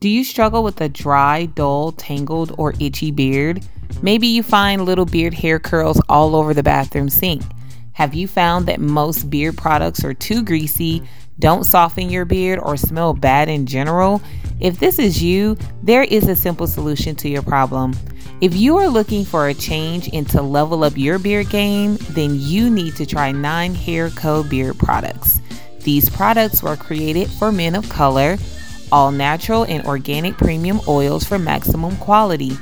Do you struggle with a dry, dull, tangled, or itchy beard? Maybe you find little beard hair curls all over the bathroom sink. Have you found that most beard products are too greasy, don't soften your beard, or smell bad in general? If this is you, there is a simple solution to your problem. If you are looking for a change and to level up your beard game, then you need to try 9 Hair Co. beard products. These products were created for men of color all natural and organic premium oils for maximum quality.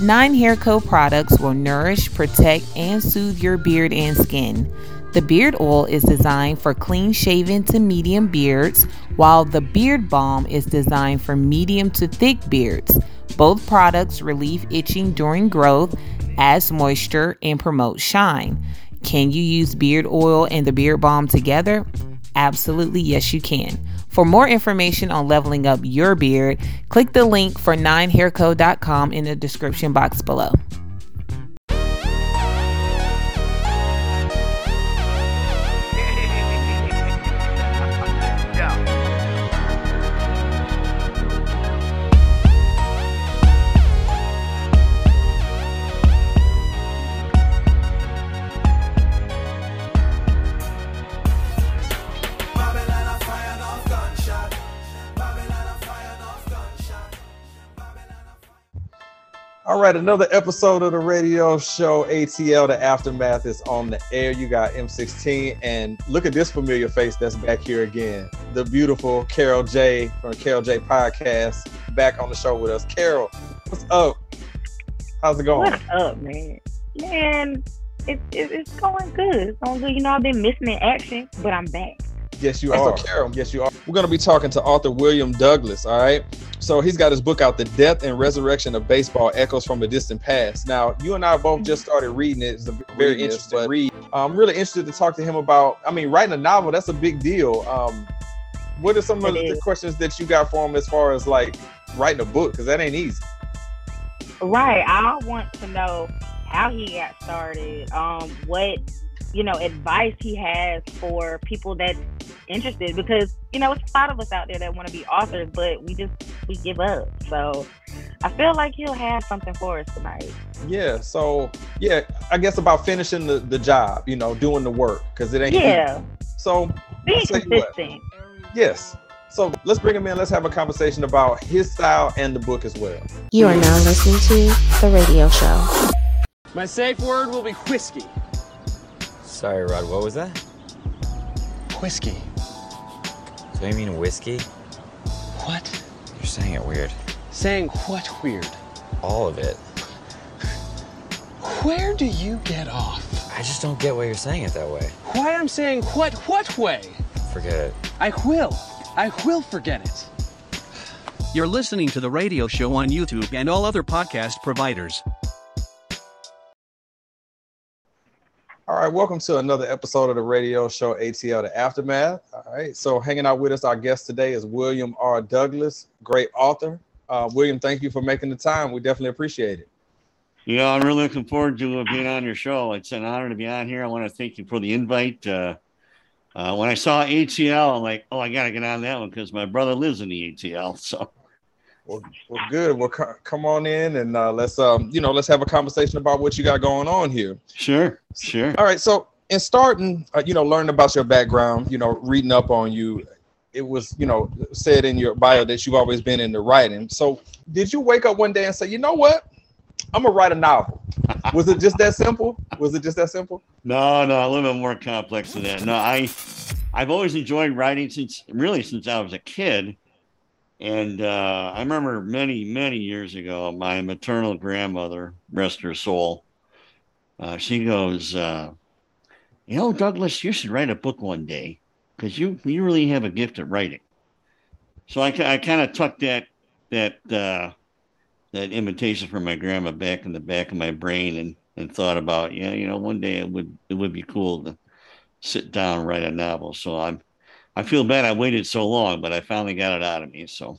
Nine Hair Co products will nourish, protect, and soothe your beard and skin. The beard oil is designed for clean shaven to medium beards, while the beard balm is designed for medium to thick beards. Both products relieve itching during growth, adds moisture, and promote shine. Can you use beard oil and the beard balm together? Absolutely, yes, you can. For more information on leveling up your beard, click the link for 9hairco.com in the description box below. Right, another episode of the radio show ATL. The aftermath is on the air. You got M16, and look at this familiar face that's back here again. The beautiful Caral J from Caral J Podcast back on the show with us. Caral, what's up? How's it going? What's up, man? Man, it, it, it's going good. It's going good. You know, I've been missing in action, but I'm back. Yes, you are. Caral, yes, you are. We're going to be talking to author William Douglas. All right. So he's got his book out, The Death and Resurrection of Baseball Echoes from a Distant Past. Now, you and I both just started reading it. It's a very interesting read. I'm really interested to talk to him about, I mean, writing a novel, that's a big deal. Um, what are some of the questions that you got for him as far as like writing a book? Because that ain't easy. Right. I want to know how he got started, um, what you know, advice he has for people that interested because, you know, it's a lot of us out there that want to be authors, but we just we give up. So I feel like he'll have something for us tonight. Yeah. So yeah, I guess about finishing the, the job, you know, doing the work because it ain't Yeah. Easy. So being consistent. Yes. So let's bring him in. Let's have a conversation about his style and the book as well. You are now listening to the radio show. My safe word will be whiskey. Sorry, Rod, what was that? Whiskey. So you mean whiskey? What? You're saying it weird. Saying what weird? All of it. Where do you get off? I just don't get why you're saying it that way. Why I'm saying what what way? Forget it. I will. I will forget it. You're listening to the radio show on YouTube and all other podcast providers. All right, welcome to another episode of the radio show ATL The Aftermath. All right, so hanging out with us, our guest today is William R. Douglas, great author. Uh, William, thank you for making the time. We definitely appreciate it. Yeah, I'm really looking forward to being on your show. It's an honor to be on here. I want to thank you for the invite. Uh, uh, when I saw ATL, I'm like, oh, I got to get on that one because my brother lives in the ATL. So well, well good. Well, c- come on in and uh, let's um, you know, let's have a conversation about what you got going on here. Sure, sure. All right. So, in starting, uh, you know, learning about your background, you know, reading up on you, it was, you know, said in your bio that you've always been into writing. So, did you wake up one day and say, you know what, I'm gonna write a novel? was it just that simple? Was it just that simple? No, no, a little bit more complex than that. No, I, I've always enjoyed writing since really since I was a kid. And uh, I remember many, many years ago, my maternal grandmother, rest her soul, uh, she goes, uh, "You know, Douglas, you should write a book one day because you you really have a gift at writing." So I, I kind of tucked that that uh, that invitation from my grandma back in the back of my brain and and thought about, yeah, you know, one day it would it would be cool to sit down and write a novel. So I'm I feel bad I waited so long, but I finally got it out of me. So,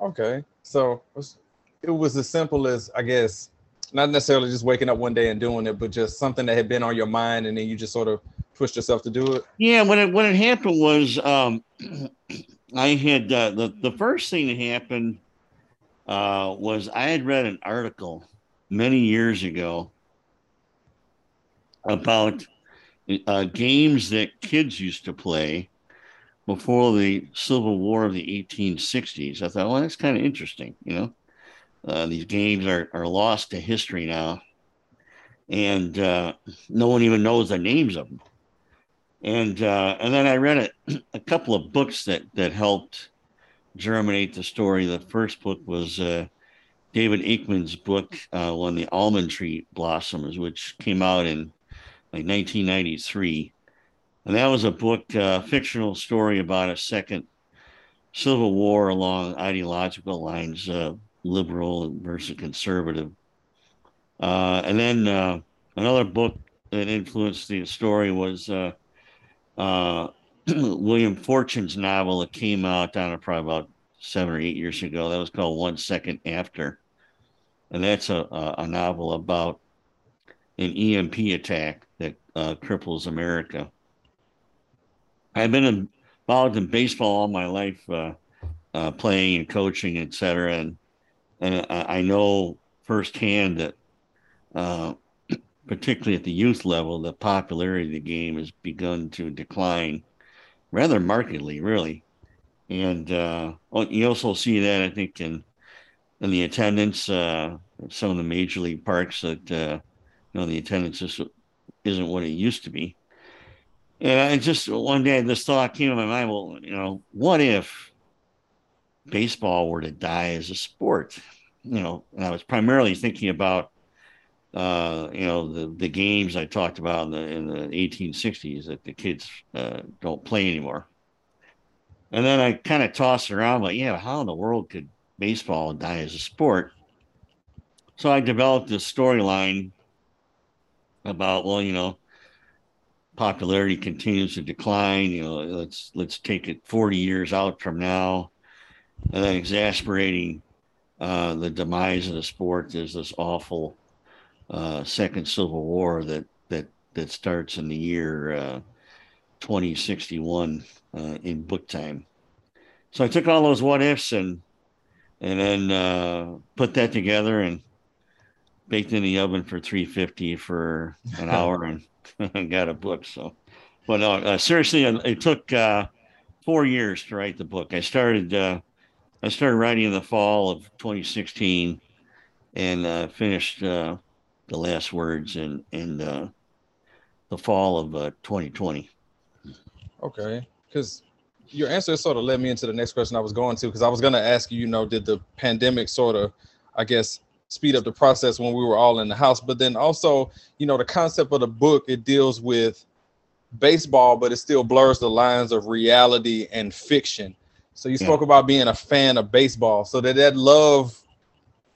okay, so it was as simple as I guess, not necessarily just waking up one day and doing it, but just something that had been on your mind, and then you just sort of pushed yourself to do it. Yeah, when it when it happened was, um, I had uh, the the first thing that happened uh, was I had read an article many years ago about uh, games that kids used to play before the Civil War of the 1860s. I thought, well, that's kind of interesting. You know, uh, these games are, are lost to history now, and uh, no one even knows the names of them. And uh, and then I read a, a couple of books that that helped germinate the story. The first book was uh, David Aikman's book uh, on the almond tree blossoms, which came out in like 1993. And that was a book, uh, fictional story about a second civil war along ideological lines, uh, liberal versus conservative. Uh, and then uh, another book that influenced the story was uh, uh, William Forstchen's novel that came out, I don't know, probably about seven or eight years ago. That was called One Second After. And that's a, a, a novel about an EMP attack that uh, cripples America. I've been involved in baseball all my life, uh, uh, playing and coaching, et cetera. And, and I, I know firsthand that, uh, particularly at the youth level, the popularity of the game has begun to decline rather markedly, really. And uh, you also see that, I think, in in the attendance, uh, some of the major league parks that you know the attendance just isn't what it used to be. And I just one day this thought came to my mind. Well, you know, what if baseball were to die as a sport? You know, and I was primarily thinking about uh, you know the the games I talked about in the in the 1860s that the kids uh, don't play anymore. And then I kind of tossed around, like, yeah, how in the world could baseball die as a sport? So I developed this storyline about, well, you know, popularity continues to decline. You know, let's let's take it 40 years out from now, and then exasperating uh, the demise of the sport. There's this awful uh, second civil war that that that starts in the year uh, 2061 uh, in book time. So I took all those what ifs and and then uh, put that together and baked in the oven for 350 for an hour and got a book. So, but no, uh, seriously, it took uh, four years to write the book. I started uh, I started writing in the fall of 2016 and uh, finished uh, the last words in in uh, the fall of 2020. Okay, because your answer sort of led me into the next question I was going to because I was going to ask you, you know, did the pandemic sort of, I guess, speed up the process when we were all in the house? But then also, you know, the concept of the book it deals with baseball, but it still blurs the lines of reality and fiction. So you yeah. spoke about being a fan of baseball. So did that love,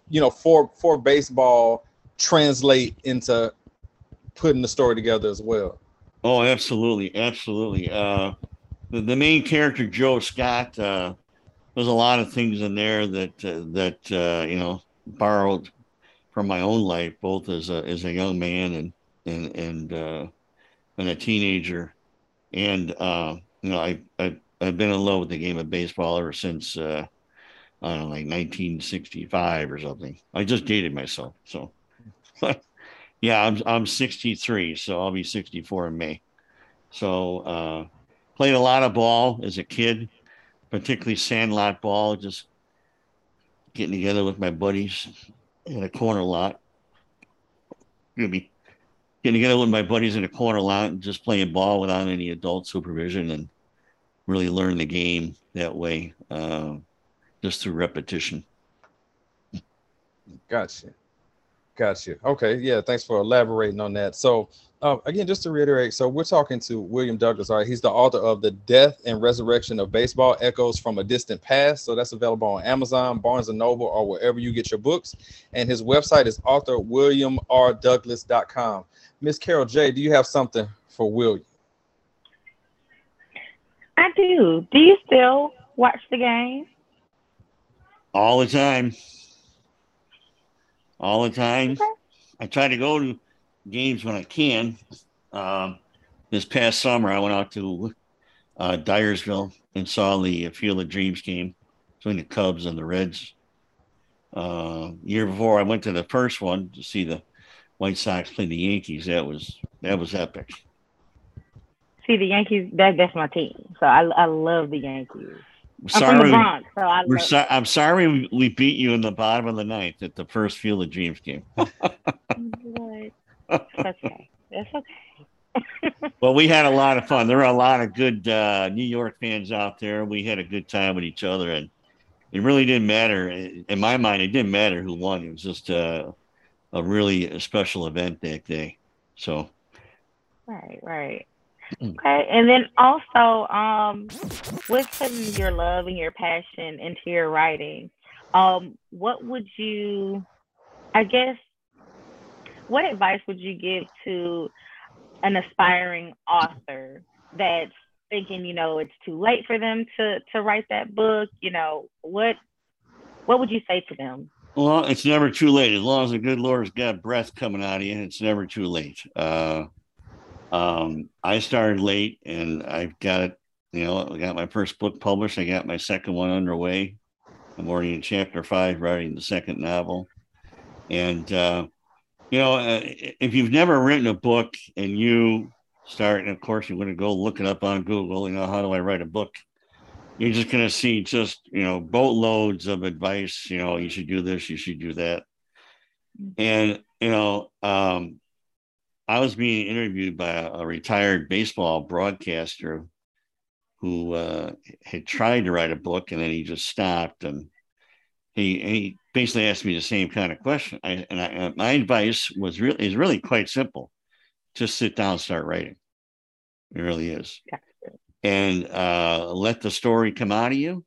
you know, for for baseball translate into putting the story together as well? Oh, absolutely, absolutely. Uh, the, the main character Joe Scott. Uh, there's a lot of things in there that uh, that uh, you know borrowed from my own life, both as a as a young man and and and uh, and a teenager, and uh, you know I, I I've been in love with the game of baseball ever since uh, I don't know like 1965 or something. I just dated myself, so yeah, I'm I'm 63, so I'll be 64 in May. So uh, Played a lot of ball as a kid, particularly sandlot ball, just getting together with my buddies in a corner lot. Excuse me. Getting together with my buddies in a corner lot and just playing ball without any adult supervision and really learn the game that way, uh, just through repetition. Gotcha. Gotcha. Okay. Yeah. Thanks for elaborating on that. So, uh, again, just to reiterate, so we're talking to William Douglas. All right, he's the author of The Death and Resurrection of Baseball Echoes from a Distant Past. So that's available on Amazon, Barnes and Noble, or wherever you get your books. And his website is authorwilliamrdouglas.com. Miss Caral J, do you have something for William? I do. Do you still watch the game? All the time. All the time. Okay. I try to go to games when I can. Um, this past summer, I went out to uh, Dyersville and saw the Field of Dreams game between the Cubs and the Reds. Uh, year before, I went to the first one to see the White Sox play the Yankees. That was that was epic. See the Yankees. That that's my team. So I I love the Yankees. I'm from Sorry, the Bronx, so I we're so, I'm sorry we beat you in the bottom of the ninth at the first Field of Dreams game. Okay. That's okay. Well, we had a lot of fun. There were a lot of good uh, New York fans out there. We had a good time with each other, and it really didn't matter. In my mind, it didn't matter who won. It was just uh, a really special event that day. So, Right, right. Okay, and then also, um, with putting your love and your passion into your writing, um, what would you, I guess, what advice would you give to an aspiring author that's thinking, you know, it's too late for them to to write that book? You know, what what would you say to them? well, it's never too late. As long as the good Lord's got breath coming out of you, it's never too late. Uh, um, I started late, and I've got it. You know, I got my first book published. I got my second one underway. I'm already in chapter five, writing the second novel. And uh, you know, uh, if you've never written a book and you start, and of course you're going to go look it up on Google. You know, how do I write a book? You're just going to see just you know boatloads of advice. You know, you should do this, you should do that, and you know, um, I was being interviewed by a, a retired baseball broadcaster who uh, had tried to write a book and then he just stopped and he he basically asked me the same kind of question. I, and I, my advice was really is really quite simple: just sit down, and start writing. It really is, and uh, let the story come out of you.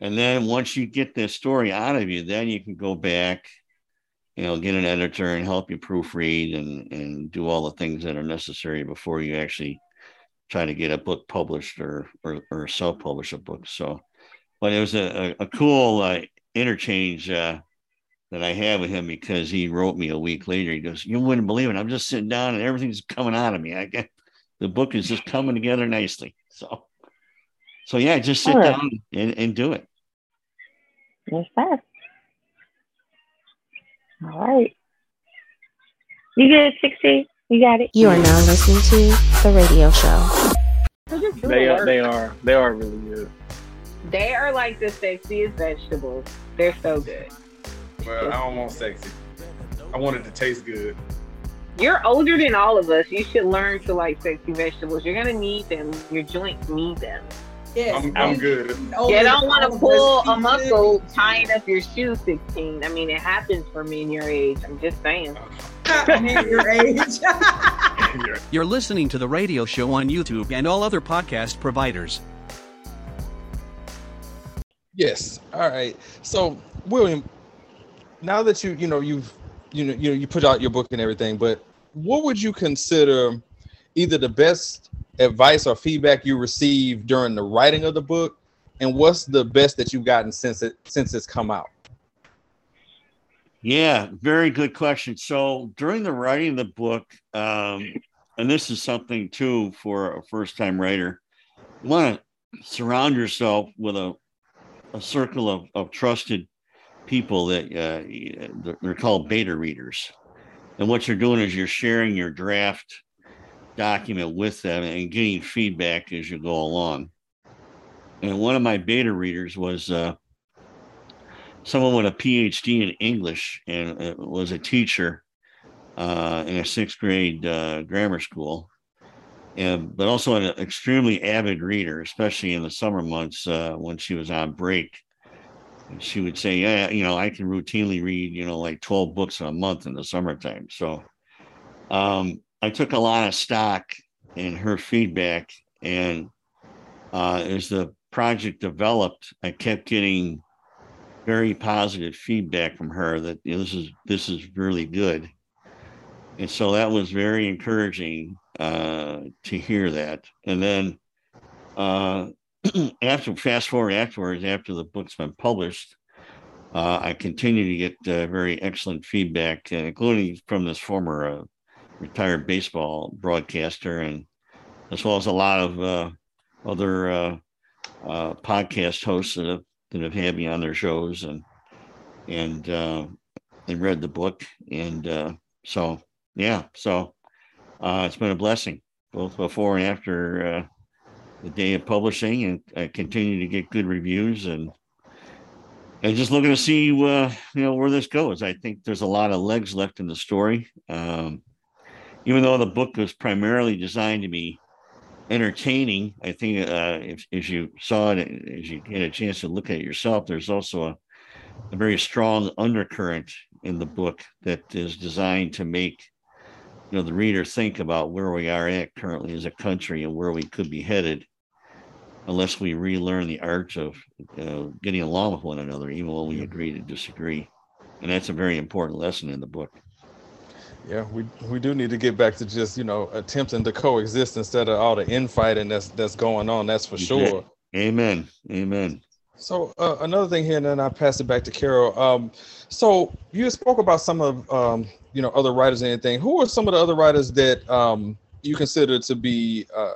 And then once you get the story out of you, then you can go back, you know, get an editor and help you proofread and and do all the things that are necessary before you actually try to get a book published or or, or self-publish a book. So but it was a, a, a cool uh, interchange uh, that I had with him because he wrote me a week later. He goes, "You wouldn't believe it. I'm just sitting down and everything's coming out of me. I get the book is just coming together nicely." So, so yeah, just sit All right. down and, and do it. Yes, sir. All right. You good, 60? You got it? You are now listening to The Radio Show. They are, they are, they are really good. They are like the sexiest vegetables. They're so good. Well, I don't want sexy. I want it to taste good. You're older than all of us. You should learn to like sexy vegetables. You're gonna need them. Your joints need them. Yes, I'm, I'm good. You don't want to pull a muscle tying up your shoe 16. I mean, it happens for me in your age. I'm just saying. your age. You're listening to the radio show on YouTube and all other podcast providers. Yes. All right. So, William, now that you you know you've you know you know you put out your book and everything, but what would you consider either the best advice or feedback you received during the writing of the book, and what's the best that you've gotten since it since it's come out? Yeah, very good question. So during the writing of the book, um, and this is something too for a first time writer, you want to surround yourself with a, a circle of, of trusted people that uh, they're called beta readers. And what you're doing is you're sharing your draft document with them and getting feedback as you go along. And one of my beta readers was uh, someone with a PhD in English and uh, was a teacher uh, in a sixth grade uh, grammar school, and but also an extremely avid reader, especially in the summer months uh, when she was on break. And she would say, "Yeah, you know, I can routinely read, you know, like twelve books a month in the summertime." So, um, I took a lot of stock in her feedback, and uh, as the project developed, I kept getting very positive feedback from her that you know, this is this is really good and so that was very encouraging uh, to hear that. And then uh, after fast forward afterwards after the book's been published uh, i continue to get uh, very excellent feedback uh, including from this former uh, retired baseball broadcaster and as well as a lot of uh, other uh, uh, podcast hosts that have that have had me on their shows and and uh, and read the book. And uh, so yeah so uh, it's been a blessing both before and after uh, the day of publishing and I continue to get good reviews and and just looking to see uh, you know where this goes. I think there's a lot of legs left in the story. Um, even though the book was primarily designed to be entertaining, I think uh, if, if you saw it, as you get a chance to look at it yourself, there's also a, a very strong undercurrent in the book that is designed to make you know the reader think about where we are at currently as a country and where we could be headed unless we relearn the art of uh, getting along with one another, even when we agree to disagree. And that's a very important lesson in the book. Yeah, we we do need to get back to just you know attempting to coexist instead of all the infighting that's that's going on. That's for sure. Amen. Amen. So uh, another thing here, and then I pass it back to Caral. Um, so you spoke about some of um, you know other writers and anything. Who are some of the other writers that um, you consider to be uh,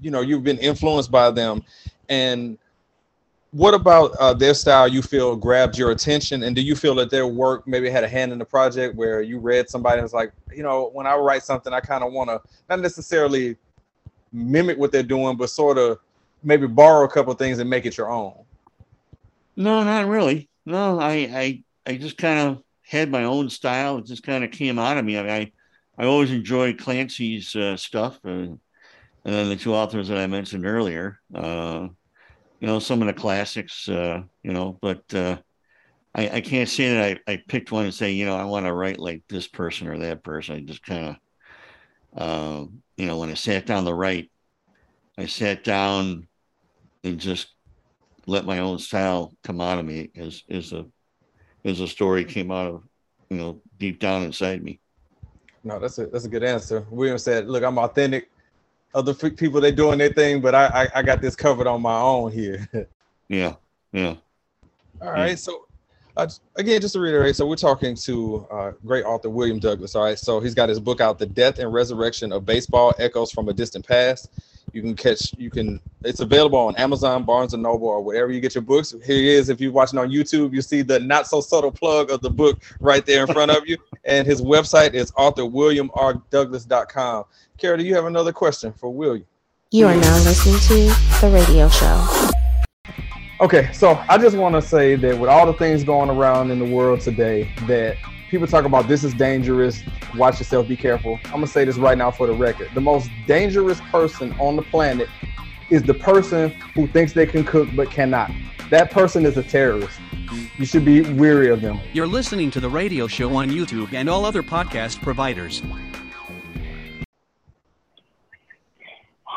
you know you've been influenced by them and what about uh, their style you feel grabbed your attention and do you feel that their work maybe had a hand in the project where you read somebody and was like you know when i write something i kind of want to not necessarily mimic what they're doing but sort of maybe borrow a couple things and make it your own no not really no i i, I just kind of had my own style it just kind of came out of me i mean, i i always enjoyed clancy's uh, stuff uh, and then the two authors that I mentioned earlier. Uh, you know, some of the classics. Uh, you know, but uh, I, I can't say that I, I picked one and say, you know, I want to write like this person or that person. I just kind of, you know, when I sat down to write, I sat down and just let my own style come out of me as as a as a story came out of you know deep down inside me. No, that's a that's a good answer. William said, "Look, I'm authentic other people they doing their thing, but I, I, I got this covered on my own here. yeah, yeah. All right, yeah. so uh, again, just to reiterate, so we're talking to uh, great author William Douglas. All right, so he's got his book out, "The Death and Resurrection of Baseball: Echoes from a Distant Past." You can catch, you can. It's available on Amazon, Barnes and Noble, or wherever you get your books. Here he is. If you're watching on YouTube, you see the not so subtle plug of the book right there in front of you. And his website is authorwilliamrdouglas.com. Kara, do you have another question for William? You are now listening to the radio show. Okay, so I just want to say that with all the things going around in the world today, that people talk about this is dangerous, watch yourself, be careful. I'm gonna say this right now for the record. The most dangerous person on the planet is the person who thinks they can cook but cannot. That person is a terrorist. You should be weary of them. You're listening to the radio show on YouTube and all other podcast providers.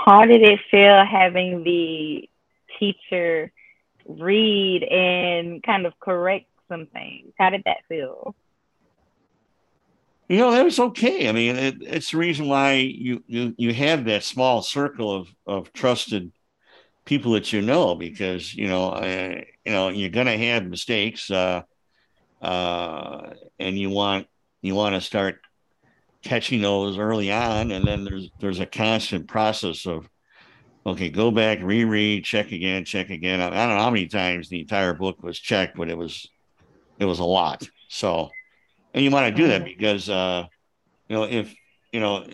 how did it feel having the teacher read and kind of correct some things? How did that feel? You know, that was okay. I mean, it, it's the reason why you, you you have that small circle of of trusted people that you know because you know uh, you know you're to have mistakes uh, uh, and you want you want to start catching those early on, and then there's there's a constant process of okay, go back, reread, check again, check again. I, I don't know how many times the entire book was checked, but it was it was a lot. So, and you want to do that because uh, you know if you know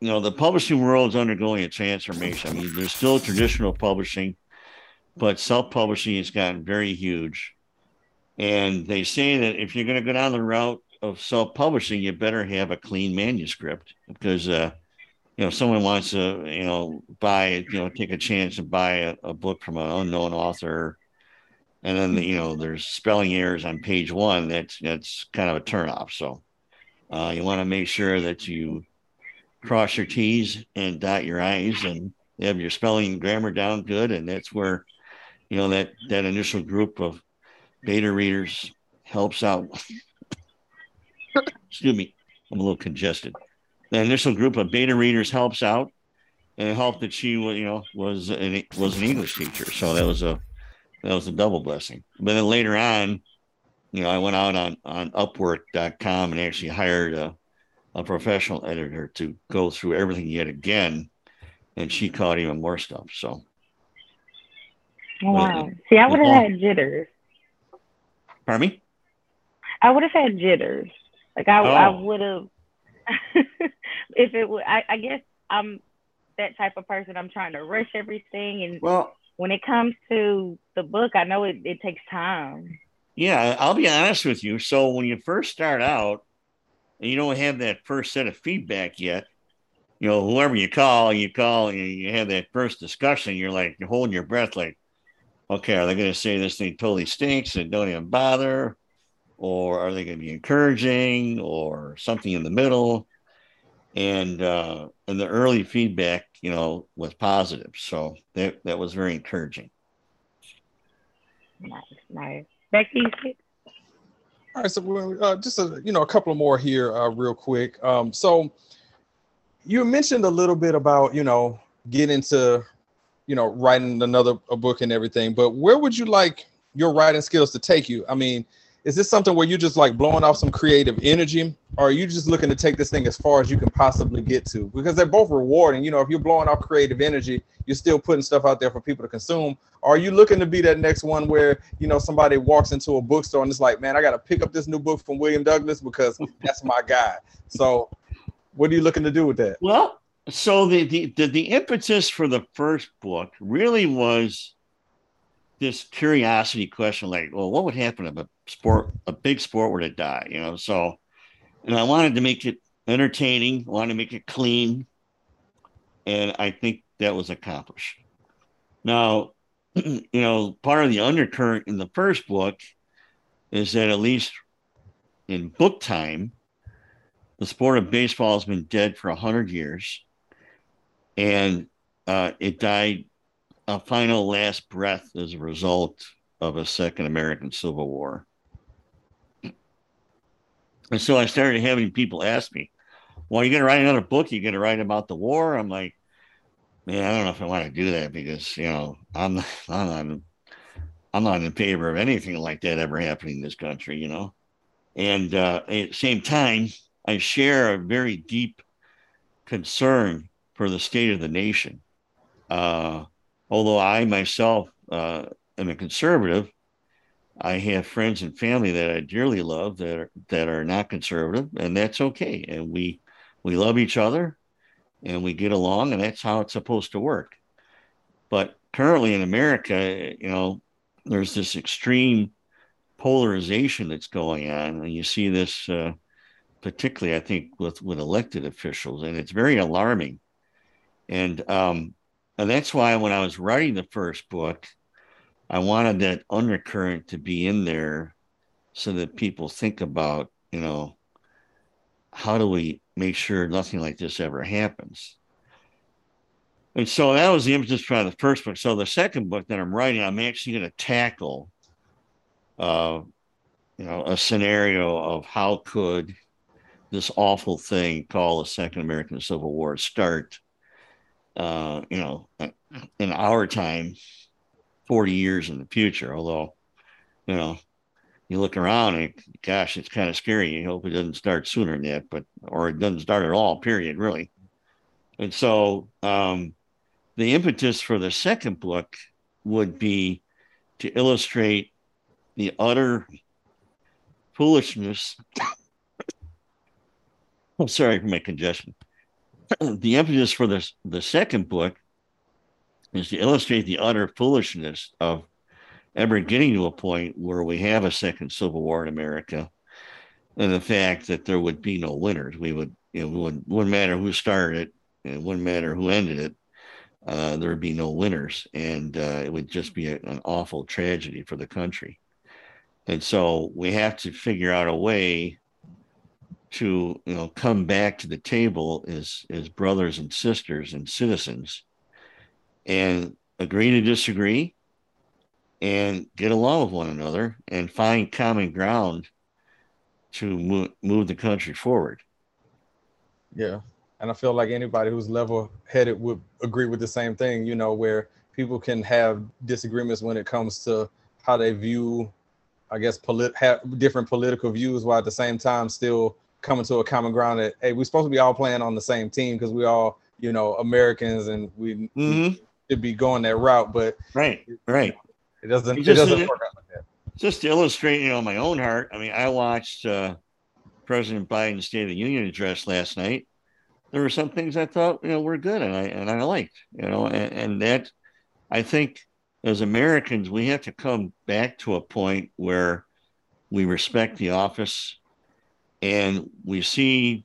you know the publishing world is undergoing a transformation. I mean, there's still traditional publishing, but self-publishing has gotten very huge. And they say that if you're going to go down the route of self-publishing, you better have a clean manuscript because uh, you know someone wants to you know buy you know take a chance and buy a, a book from an unknown author, and then you know there's spelling errors on page one. That's that's kind of a turnoff. So uh, you want to make sure that you cross your T's and dot your I's and have your spelling and grammar down good, and that's where you know that that initial group of beta readers helps out excuse me, I'm a little congested. The initial group of beta readers helps out, and it helped that she, you know, was an was an English teacher, so that was a that was a double blessing. But then later on, you know, I went out on on Upwork.com and actually hired a a professional editor to go through everything yet again and she caught even more stuff. So, Oh, wow. Uh, See, I would have had jitters. pardon me. I would have had jitters. Like I, I Oh. would have. if it would, I, I guess I'm that type of person. I'm trying to rush everything, and Well, when it comes to the book, I know it, it takes time. Yeah, I'll be honest with you. So when you first start out and you don't have that first set of feedback yet, you know, whoever you call, you call and you have that first discussion, you're like, you're holding your breath, like, okay, are they going to say this thing totally stinks and don't even bother? Or are they going to be encouraging or something in the middle? And uh, and the early feedback, you know, was positive. So that, that was very encouraging. Nice, nice. Becky, All right, so well, uh, just a you know a couple more here, uh, real quick. Um, so you mentioned a little bit about you know getting into you know writing another a book and everything, but where would you like your writing skills to take you? I mean, is this something where you're just like blowing off some creative energy, or are you just looking to take this thing as far as you can possibly get to? Because they're both rewarding. You know, if you're blowing off creative energy, you're still putting stuff out there for people to consume. Or are you looking to be that next one where you know somebody walks into a bookstore and it's like, man, I got to pick up this new book from William Douglas because that's my guy. So, what are you looking to do with that? Well, so the, the the the impetus for the first book really was this curiosity question, like, well, what would happen if a sport, a big sport, were to die? You know, so, and I wanted to make it entertaining, wanted to make it clean, and I think that was accomplished. Now, you know, part of the undercurrent in the first book is that at least in book time, the sport of baseball has been dead for 100 years and uh, it died a final last breath as a result of a second american civil war and so i started having people ask me well you're going to write another book? You're going to write about the war? I'm like man i don't know if i want to do that because you know i'm i'm not i'm not in favor of anything like that ever happening in this country you know? And uh, at the same time i share a very deep concern for the state of the nation. Uh, although I myself uh, am a conservative, I have friends and family that I dearly love that are, that are not conservative, and that's okay. And we we love each other, and we get along, and that's how it's supposed to work. But currently in America, you know, there's this extreme polarization that's going on, and you see this. Uh, particularly I think with with elected officials, and it's very alarming. And um, and that's why when I was writing the first book, I wanted that undercurrent to be in there, so that people think about you know how do we make sure nothing like this ever happens. And so that was the impetus for the first book. So the second book that I'm writing, I'm actually going to tackle, uh, you know, a scenario of how could this awful thing called the Second American Civil War start, uh, you know, in our time, 40 years in the future. Although, you know, you look around and gosh, it's kind of scary. You hope it doesn't start sooner than that, but or it doesn't start at all, period, really. And so um, the impetus for the second book would be to illustrate the utter foolishness I'm sorry for my congestion. the impetus for this the second book is to illustrate the utter foolishness of ever getting to a point where we have a second civil war in America, and the fact that there would be no winners. We would, you know, it wouldn't, wouldn't matter who started it, it wouldn't matter who ended it. Uh, there would be no winners, and uh, it would just be a, an awful tragedy for the country. And so we have to figure out a way to you know come back to the table as as brothers and sisters and citizens and agree to disagree and get along with one another and find common ground to move, move the country forward Yeah. And I feel like anybody who's level headed would agree with the same thing, you know, where people can have disagreements when it comes to how they view, I guess, polit- have different political views while at the same time still coming to a common ground that, hey, we're supposed to be all playing on the same team because we all you know Americans and we, Mhm. Should be going that route, but Right, right. it doesn't. It Just- doesn't work out like that. just to illustrate, you know, my own heart. I mean, I watched uh, President Biden's State of the Union address last night. There were some things I thought, you know, were good and I and I liked, you know, and, and that I think as Americans we have to come back to a point where we respect the office and we see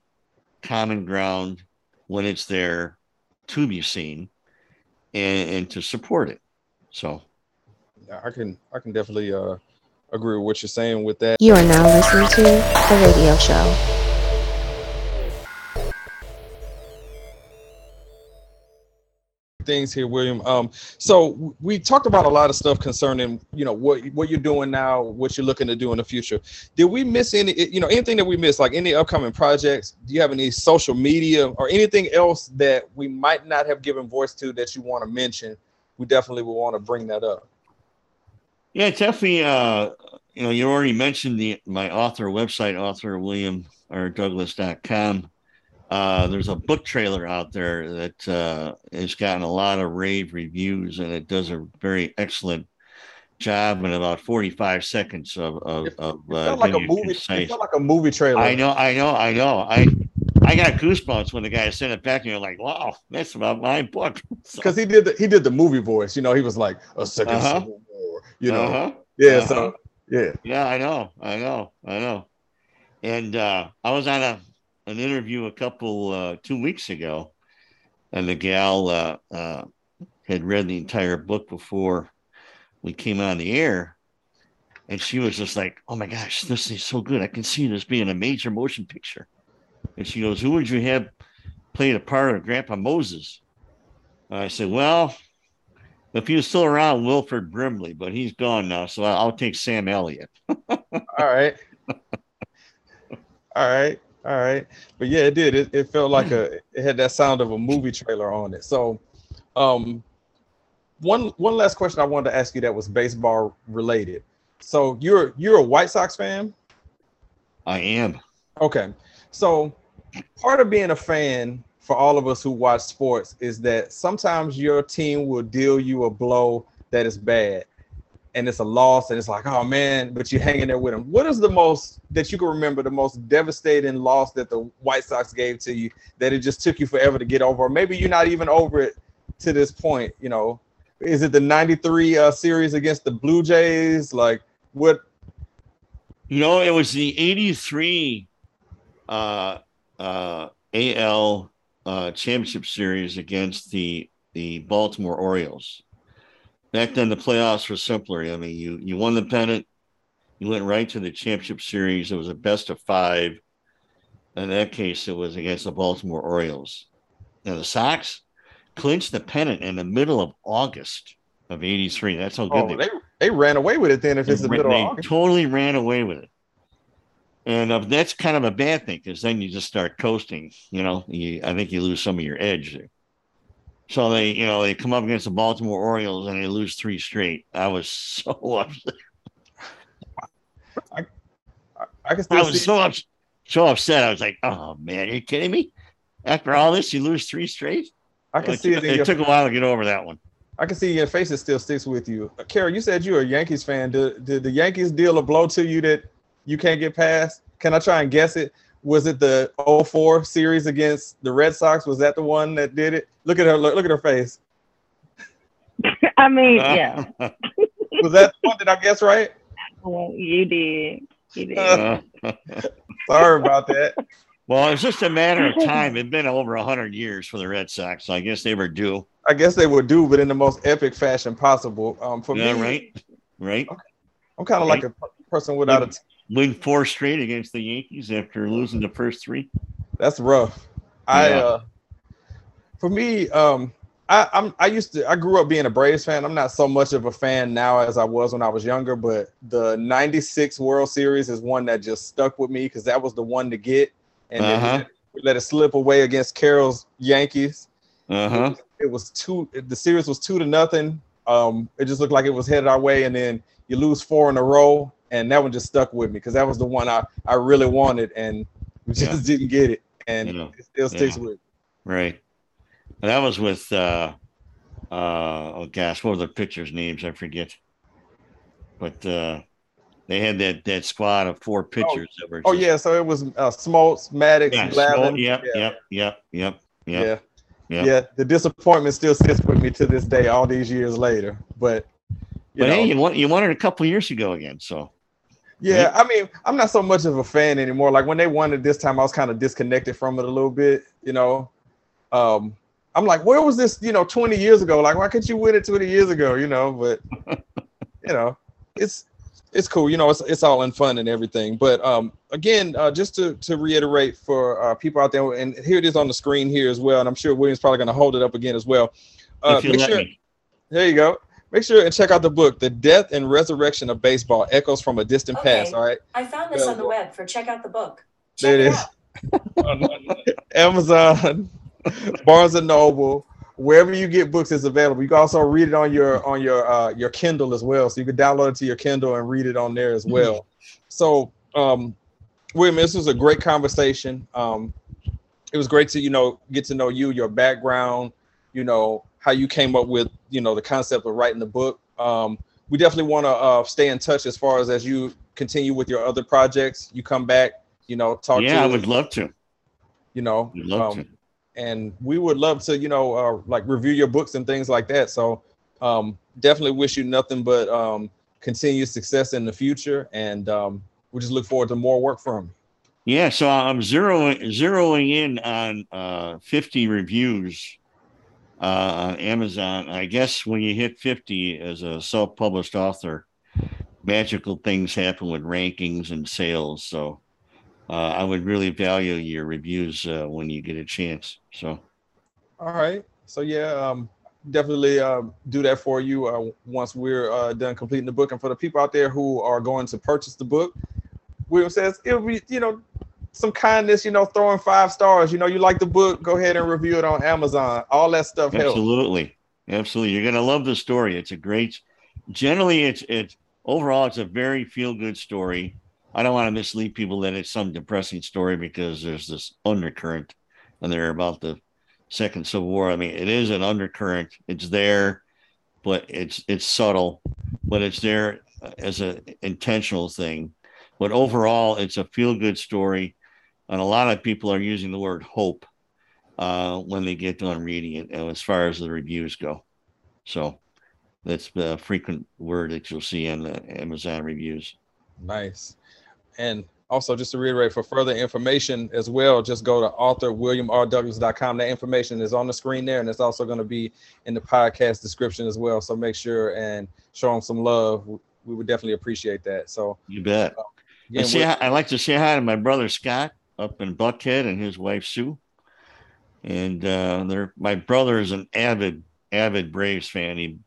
common ground when it's there to be seen and, and to support it. So I can I can definitely uh, agree with what you're saying with that. You are now listening to The Radio Show. Things here, William. Um, so we talked about a lot of stuff concerning, you know, what what you're doing now, what you're looking to do in the future. Did we miss any, you know, anything that we missed, like any upcoming projects? Do you have any social media or anything else that we might not have given voice to that you want to mention? We definitely will want to bring that up. Yeah, definitely. Uh, you know, you already mentioned the my author website, author William R Douglas.com. Uh, there's a book trailer out there that uh, has gotten a lot of rave reviews, and it does a very excellent job in about 45 seconds of of, of uh, like a movie. It felt like a movie trailer. I know, I know, I know. I I got goosebumps when the guy sent it back and you're Like, wow, that's about my book. So- because he did the, he did the movie voice. You know, he was like a 2nd Uh-huh. Civil War. You know, Uh-huh. yeah. Uh-huh. So yeah, Yeah, I know, I know, I know. And uh, I was on a an interview a couple uh, two weeks ago, and the gal uh, uh, had read the entire book before we came on the air, and she was just like, "Oh my gosh, this is so good! I can see this being a major motion picture." And she goes, "Who would you have played a part of Grandpa Moses?" And I said, "Well." If he was still around, Wilford Brimley, but he's gone now, so I'll take Sam Elliott. all right, all right, all right. But yeah, it did. It, it felt like a it had that sound of a movie trailer on it. So, um, one one last question I wanted to ask you that was baseball related. So you're you're a White Sox fan? I am. Okay. So part of being a fan for all of us who watch sports is that sometimes your team will deal you a blow that is bad and it's a loss and it's like, oh man, but you're hanging there with them. What is the most that you can remember, the most devastating loss that the White Sox gave to you that it just took you forever to get over? Maybe you're not even over it to this point, you know. Is it the 93 uh, series against the Blue Jays? Like what You know, it was the 83 uh, uh, AL uh, championship series against the, the Baltimore Orioles. Back then, the playoffs were simpler. I mean, you, you won the pennant, you went right to the championship series. It was a best of five. In that case, it was against the Baltimore Orioles. Now, the Sox clinched the pennant in the middle of August of 83. That's how good oh, they they, they ran away with it then if it's the middle they of August. totally ran away with it. And uh, that's kind of a bad thing because then you just start coasting. You know, you, I think you lose some of your edge there. So they, you know, they come up against the Baltimore Orioles and they lose three straight. I was so upset. I can I still was so ups- so upset. I was like, "Oh man, are you kidding me? After all this, you lose three straight." I can It see it in It took a while to get over that one. I can see your face it still sticks with you. Caral, you said you're a Yankees fan. Did, did the Yankees deal a blow to you that you can't get past? Can I try and guess it? Was it the 04 series against the Red Sox? Was that the one that did it? Look at her look, look at her face. I mean, yeah, Was that the one did I guess right? well, you did. You did. Uh, Sorry about that. well, it's just a matter of time. It'd been over hundred years for the Red Sox. So I guess they were due. I guess they would do, but in the most epic fashion possible. Um, for Yeah, me, right, right. I'm kind of like a person without a. T- Win four straight against the Yankees after losing the first three. That's rough. I Yeah. uh for me, um I, I'm I used to I grew up being a Braves fan. I'm not so much of a fan now as I was when I was younger, but the 96 World Series is one that just stuck with me because that was the one to get. And Uh-huh. we let it slip away against Caral's Yankees. Uh huh. It was two the series was two to nothing. Um it just looked like it was headed our way, and then you lose four in a row, and that one just stuck with me because that was the one I, I really wanted and we just didn't get it. And Yeah. it still sticks Yeah. with me. Right. that was with uh, uh, oh gosh, what were the pitchers' names? I forget. But uh, they had that that squad of four pitchers that were. Oh just- yeah, so it was uh, Smoltz, Maddux, yeah, Glavine. Smol- yep, yeah. yep, yep, yep, Yeah. yep, yeah, yep. The disappointment still sits with me to this day, all these years later. But you But know, hey, you won, you won it a couple years ago again. So Yeah, I mean, I'm not so much of a fan anymore. Like when they won it this time, I was kind of disconnected from it a little bit, you know. Um, I'm like, where was this, you know, 20 years ago? Like, why couldn't you win it 20 years ago, you know? But you know, it's it's cool, you know, it's it's all in fun and everything. But um again, uh, just to to reiterate for uh, people out there, and here it is on the screen here as well, and I'm sure William's probably gonna hold it up again as well. Uh, if you let sure- me. there you go. Make sure and check out the book, The Death and Resurrection of Baseball Echoes from a Distant Past. All right. I found this on the web for check out the book. There it is. Amazon, Barnes and Noble, wherever you get books is available. You can also read it on your on your uh, your Kindle as well. So you can download it to your Kindle and read it on there as well. So um William, this was a great conversation. Um it was great to, you know, get to know you, your background, you know, how you came up with, you know, the concept of writing the book. Um we definitely want to uh, stay in touch as far as as you continue with your other projects. You come back, you know, talk to Yeah, I would love to. you know love um, and we would love to you know uh, like review your books and things like that so um, definitely wish you nothing but um, continued success in the future and um, we just look forward to more work from you Yeah, so I'm zeroing zeroing in on uh, 50 reviews uh, on Amazon. I guess when you hit 50 as a self-published author, magical things happen with rankings and sales. So uh, I would really value your reviews uh, when you get a chance. So all right so yeah um, definitely um, do that for you uh, once we're uh, done completing the book and for the people out there who are going to purchase the book william says it'll be you know some kindness you know throwing five stars you know you like the book go ahead and review it on amazon all that stuff helps absolutely, absolutely, you're gonna love the story. It's a great. Generally, it's it's overall it's a very feel good story. I don't want to mislead people that it's some depressing story because there's this undercurrent, and they're about the second civil war. I mean, it is an undercurrent. It's there, but it's it's subtle, but it's there as an intentional thing. But overall, it's a feel good story, and a lot of people are using the word hope uh, when they get done reading it, uh, as far as the reviews go. So that's the frequent word that you'll see in the Amazon reviews. Nice. And also, just to reiterate, for further information as well, just go to authorwilliamrdouglas.com. That information is on the screen there, and it's also going to be in the podcast description as well. So make sure and show them some love. We would definitely appreciate that. So You bet. again, I say I like to say hi to my brother Scott up in Buckhead and his wife Sue. And uh, they're my brother is an avid, avid Braves fan. He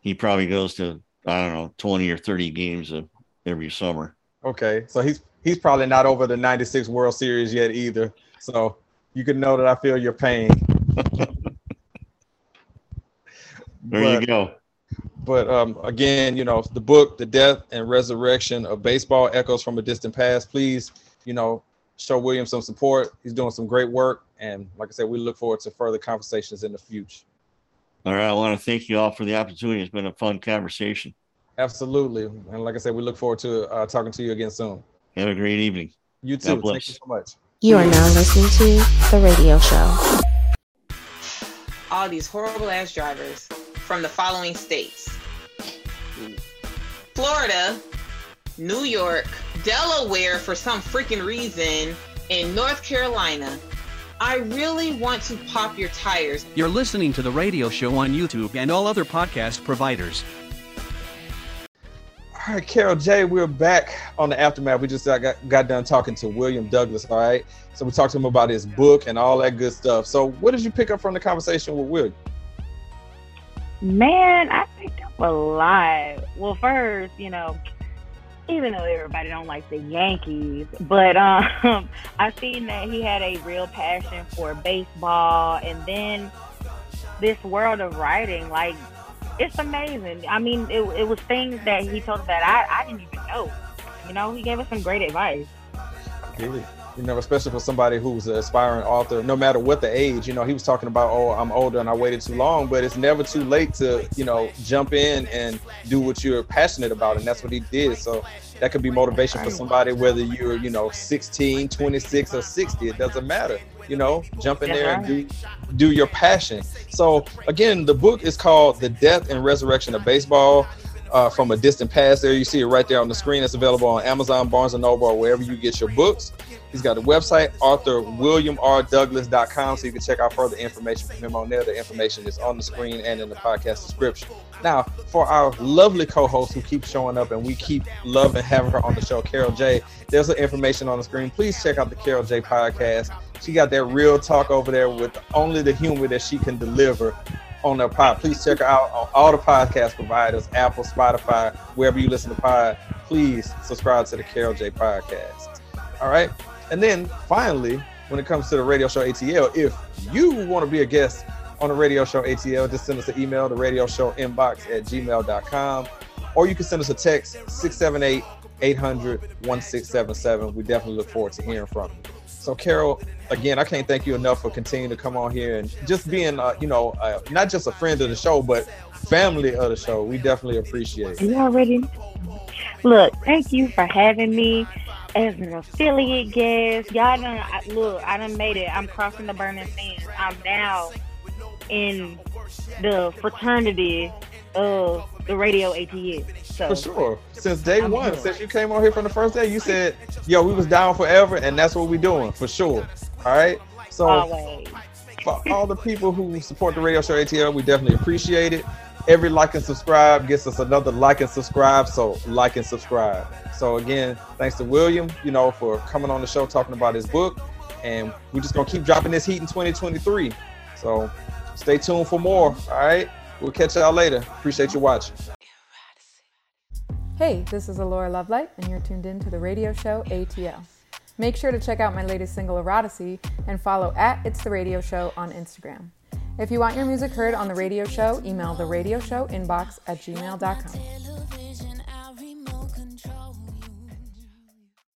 he probably goes to I don't know twenty or thirty games of every summer. okay, so he's he's probably not over the '96 World Series yet either. So you can know that I feel your pain. There But- you go. But um, again, you know, the book, The Death and Resurrection of Baseball Echoes from a Distant Past, please, you know, show William some support. He's doing some great work. And like I said, we look forward to further conversations in the future. All right, I want to thank you all for the opportunity. It's been a fun conversation. Absolutely. And like I said, we look forward to uh, talking to you again soon. Have a great evening. You God too. Thank you so much. You are now listening to The Radio Show. all these horrible ass drivers from the following states Florida, New York, Delaware for some freaking reason, and North Carolina. I really want to pop your tires. You're listening to the radio show on YouTube and all other podcast providers. All right, Caral J, we're back on the aftermath. We just uh, got, got done talking to William Douglas. All right. So we talked to him about his book and all that good stuff. So what did you pick up from the conversation with William? Man, I picked up a lot. Well, first, you know, even though everybody don't like the Yankees, but um, I seen that he had a real passion for baseball, and then this world of writing, like it's amazing. I mean, it, it was things that he told that I, I didn't even know. You know, he gave us some great advice. Really? You know, especially for somebody who's an aspiring author, no matter what the age, you know, he was talking about, oh, I'm older and I waited too long, but it's never too late to, you know, jump in and do what you're passionate about. And that's what he did. So that could be motivation for somebody, whether you're, you know, 16, 26, or 60, it doesn't matter. You know, jump in there and do do your passion. So again, the book is called The Death and Resurrection of Baseball. Uh, from a distant past there you see it right there on the screen it's available on amazon barnes and noble or wherever you get your books He's got a website, authorwilliamrdouglas.com, so you can check out further information from him on there. The information is on the screen and in the podcast description. Now, for our lovely co-host who keeps showing up and we keep loving having her on the show, Caral J, there's the information on the screen. Please check out the Caral J podcast. She got that real talk over there with only the humor that she can deliver on their pod. Please check her out on all the podcast providers, Apple, Spotify, wherever you listen to pod. Please subscribe to the Caral J podcast. All right. And then finally, when it comes to the radio show ATL, if you want to be a guest on the radio show ATL, just send us an email to radio show inbox at gmail.com. Or you can send us a text 678 800 1677. We definitely look forward to hearing from you. So, Caral, again, I can't thank you enough for continuing to come on here and just being, uh, you know, uh, not just a friend of the show, but family of the show. We definitely appreciate it. You already look. Thank you for having me as an affiliate guest. Y'all done I, look. I done made it. I'm crossing the burning sands. I'm now in the fraternity of the radio ATL. So For sure. Since day I'm one, since you came on here from the first day, you said, "Yo, we was down forever," and that's what we doing for sure. All right. So Always. for all the people who support the radio show ATL, we definitely appreciate it. Every like and subscribe gets us another like and subscribe. So like and subscribe. So again, thanks to William, you know, for coming on the show talking about his book, and we're just gonna keep dropping this heat in 2023. So stay tuned for more. All right. We'll catch y'all later. Appreciate you watching. Hey, this is Alora Lovelight, and you're tuned in to the radio show ATL. Make sure to check out my latest single, Eroticy, and follow at It's The Radio Show on Instagram. If you want your music heard on the radio show, email the radio show inbox at gmail.com.